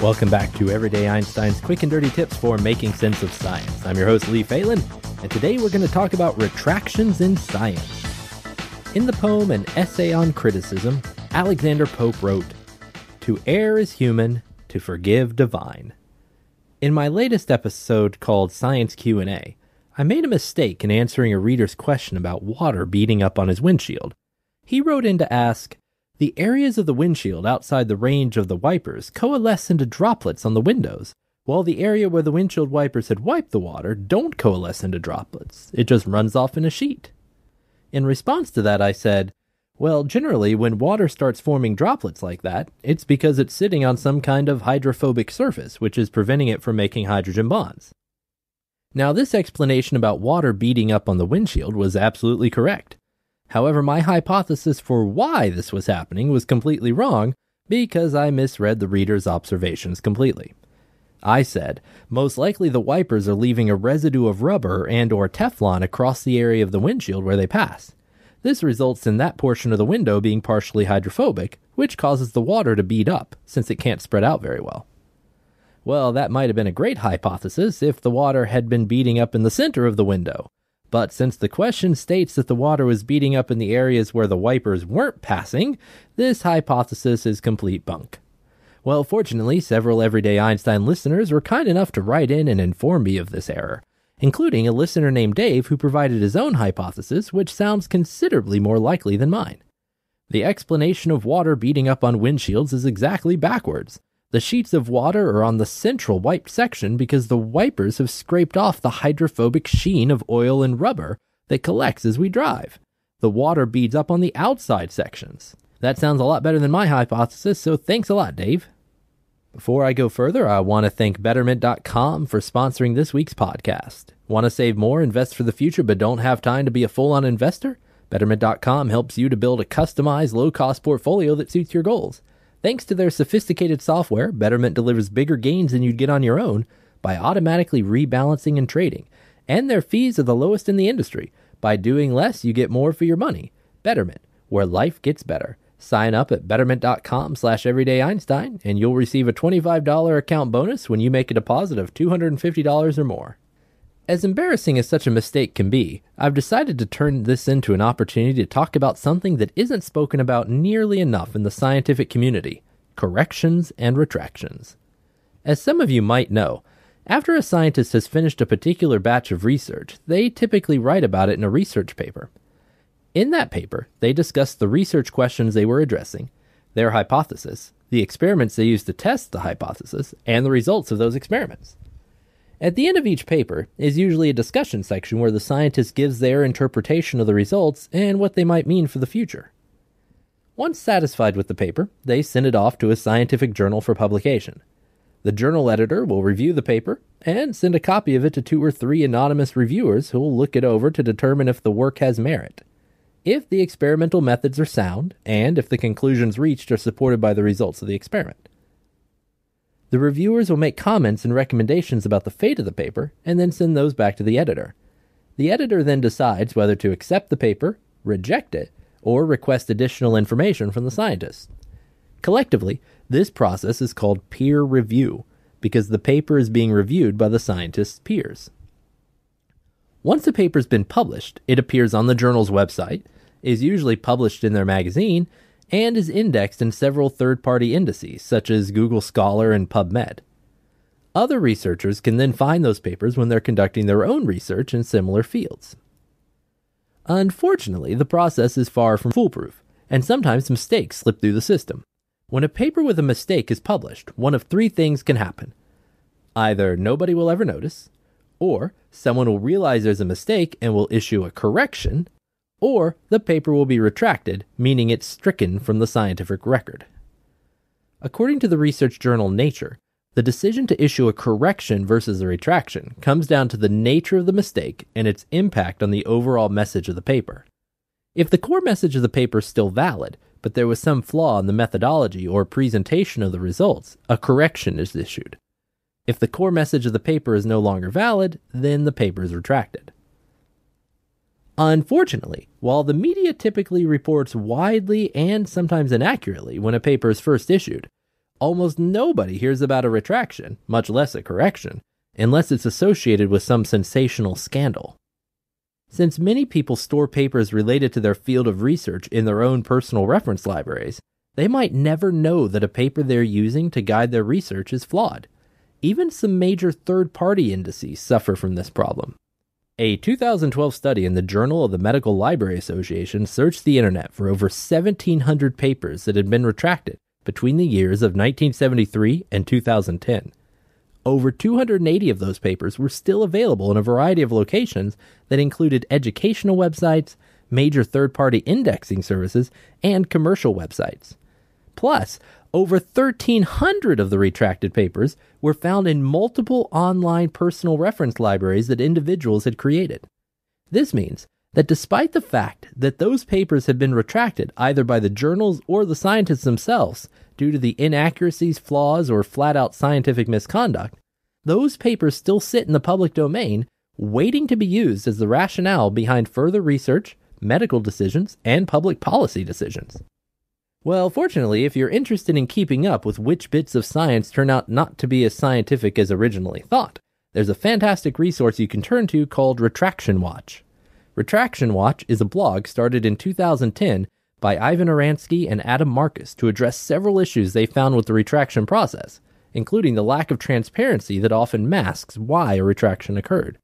Welcome back to Everyday Einstein's quick and dirty tips for making sense of science. I'm your host, Lee Falin, and today we're going to talk about retractions in science. In the poem An Essay on Criticism, Alexander Pope wrote, To err is human, to forgive divine. In my latest episode called Science Q&A, I made a mistake in answering a reader's question about water beating up on his windshield. He wrote in to ask, the areas of the windshield outside the range of the wipers coalesce into droplets on the windows, while the area where the windshield wipers had wiped the water don't coalesce into droplets. It just runs off in a sheet. In response to that, I said, well, generally, when water starts forming droplets like that, it's because it's sitting on some kind of hydrophobic surface, which is preventing it from making hydrogen bonds. Now, this explanation about water beating up on the windshield was absolutely correct. However, my hypothesis for why this was happening was completely wrong because I misread the reader's observations completely. I said, most likely the wipers are leaving a residue of rubber and or Teflon across the area of the windshield where they pass. This results in that portion of the window being partially hydrophobic, which causes the water to bead up, since it can't spread out very well. Well, that might have been a great hypothesis if the water had been beating up in the center of the window, but since the question states that the water was beating up in the areas where the wipers weren't passing, this hypothesis is complete bunk. Well, fortunately, several Everyday Einstein listeners were kind enough to write in and inform me of this error, including a listener named Dave who provided his own hypothesis, which sounds considerably more likely than mine. The explanation of water beating up on windshields is exactly backwards. The sheets of water are on the central wiped section because the wipers have scraped off the hydrophobic sheen of oil and rubber that collects as we drive. The water beads up on the outside sections. That sounds a lot better than my hypothesis, so thanks a lot, Dave. Before I go further, I want to thank Betterment.com for sponsoring this week's podcast. Want to save more, invest for the future, but don't have time to be a full on investor? Betterment.com helps you to build a customized, low cost portfolio that suits your goals. Thanks to their sophisticated software, Betterment delivers bigger gains than you'd get on your own by automatically rebalancing and trading. And their fees are the lowest in the industry. By doing less, you get more for your money. Betterment, where life gets better. Sign up at betterment.com slash everydayeinstein and you'll receive a $25 account bonus when you make a deposit of $250 or more. As embarrassing as such a mistake can be, I've decided to turn this into an opportunity to talk about something that isn't spoken about nearly enough in the scientific community corrections and retractions. As some of you might know, after a scientist has finished a particular batch of research, they typically write about it in a research paper. In that paper, they discuss the research questions they were addressing, their hypothesis, the experiments they used to test the hypothesis, and the results of those experiments. At the end of each paper is usually a discussion section where the scientist gives their interpretation of the results and what they might mean for the future. Once satisfied with the paper, they send it off to a scientific journal for publication. The journal editor will review the paper and send a copy of it to two or three anonymous reviewers who will look it over to determine if the work has merit. If the experimental methods are sound, and if the conclusions reached are supported by the results of the experiment. The reviewers will make comments and recommendations about the fate of the paper and then send those back to the editor. The editor then decides whether to accept the paper, reject it, or request additional information from the scientist. Collectively, this process is called peer review because the paper is being reviewed by the scientist's peers. Once a paper's been published, it appears on the journal's website, is usually published in their magazine, and is indexed in several third party indices, such as Google Scholar and PubMed. Other researchers can then find those papers when they're conducting their own research in similar fields. Unfortunately, the process is far from foolproof, and sometimes mistakes slip through the system. When a paper with a mistake is published, one of three things can happen. Either nobody will ever notice, Or someone will realize there's a mistake and will issue a correction, or the paper will be retracted, meaning it's stricken from the scientific record. According to the research journal Nature, the decision to issue a correction versus a retraction comes down to the nature of the mistake and its impact on the overall message of the paper. If the core message of the paper is still valid, but there was some flaw in the methodology or presentation of the results, a correction is issued. If the core message of the paper is no longer valid, then the paper is retracted. Unfortunately, while the media typically reports widely and sometimes inaccurately when a paper is first issued, almost nobody hears about a retraction, much less a correction, unless it's associated with some sensational scandal. Since many people store papers related to their field of research in their own personal reference libraries, they might never know that a paper they're using to guide their research is flawed. Even some major third party indices suffer from this problem. A 2012 study in the Journal of the Medical Library Association searched the internet for over 1,700 papers that had been retracted between the years of 1973 and 2010. Over 280 of those papers were still available in a variety of locations that included educational websites, major third party indexing services, and commercial websites. Plus, over 1,300 of the retracted papers were found in multiple online personal reference libraries that individuals had created. This means that despite the fact that those papers have been retracted either by the journals or the scientists themselves due to the inaccuracies, flaws, or flat out scientific misconduct, those papers still sit in the public domain waiting to be used as the rationale behind further research, medical decisions, and public policy decisions. Well, fortunately, if you're interested in keeping up with which bits of science turn out not to be as scientific as originally thought, there's a fantastic resource you can turn to called Retraction Watch. Retraction Watch is a blog started in 2010 by Ivan Oransky and Adam Marcus to address several issues they found with the retraction process, including the lack of transparency that often masks why a retraction occurred.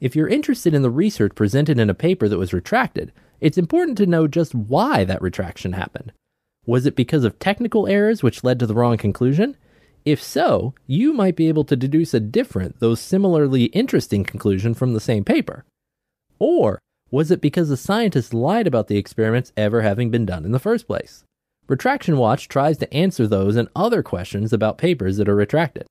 If you're interested in the research presented in a paper that was retracted, it's important to know just why that retraction happened. Was it because of technical errors which led to the wrong conclusion? If so, you might be able to deduce a different, though similarly interesting conclusion from the same paper. Or was it because the scientists lied about the experiments ever having been done in the first place? Retraction Watch tries to answer those and other questions about papers that are retracted.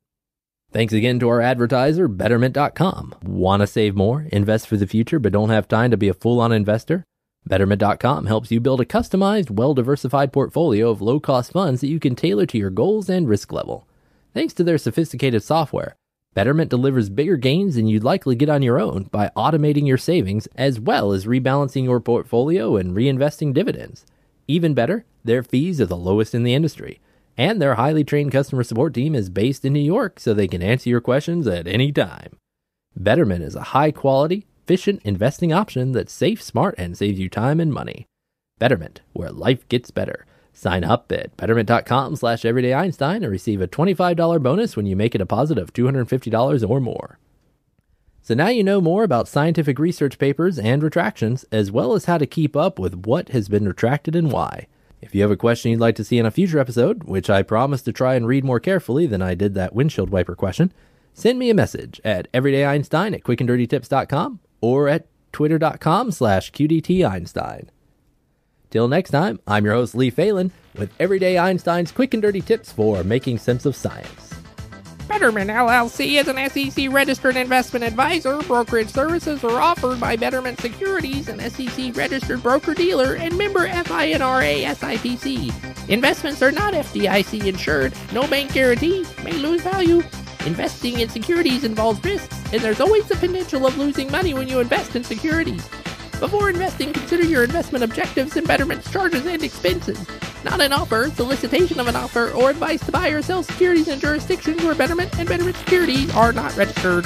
Thanks again to our advertiser, Betterment.com. Want to save more, invest for the future, but don't have time to be a full on investor? Betterment.com helps you build a customized, well diversified portfolio of low cost funds that you can tailor to your goals and risk level. Thanks to their sophisticated software, Betterment delivers bigger gains than you'd likely get on your own by automating your savings as well as rebalancing your portfolio and reinvesting dividends. Even better, their fees are the lowest in the industry. And their highly trained customer support team is based in New York so they can answer your questions at any time. Betterment is a high quality, efficient investing option that's safe, smart, and saves you time and money. Betterment, where life gets better. Sign up at betterment.com slash everydayeinstein and receive a $25 bonus when you make a deposit of $250 or more. So now you know more about scientific research papers and retractions, as well as how to keep up with what has been retracted and why. If you have a question you'd like to see in a future episode, which I promise to try and read more carefully than I did that windshield wiper question, send me a message at everydayeinstein at quickanddirtytips.com or at twitter.com slash qdteinstein. Till next time, I'm your host Lee Falin with Everyday Einstein's quick and dirty tips for making sense of science. Betterment LLC is an SEC registered investment advisor. Brokerage services are offered by Betterment Securities, an SEC registered broker dealer, and member FINRA SIPC. Investments are not FDIC insured. No bank guarantee may lose value. Investing in securities involves risks, and there's always the potential of losing money when you invest in securities. Before investing, consider your investment objectives and charges and expenses. Not an offer, solicitation of an offer, or advice to buy or sell securities in jurisdictions where Betterment and Betterment Securities are not registered.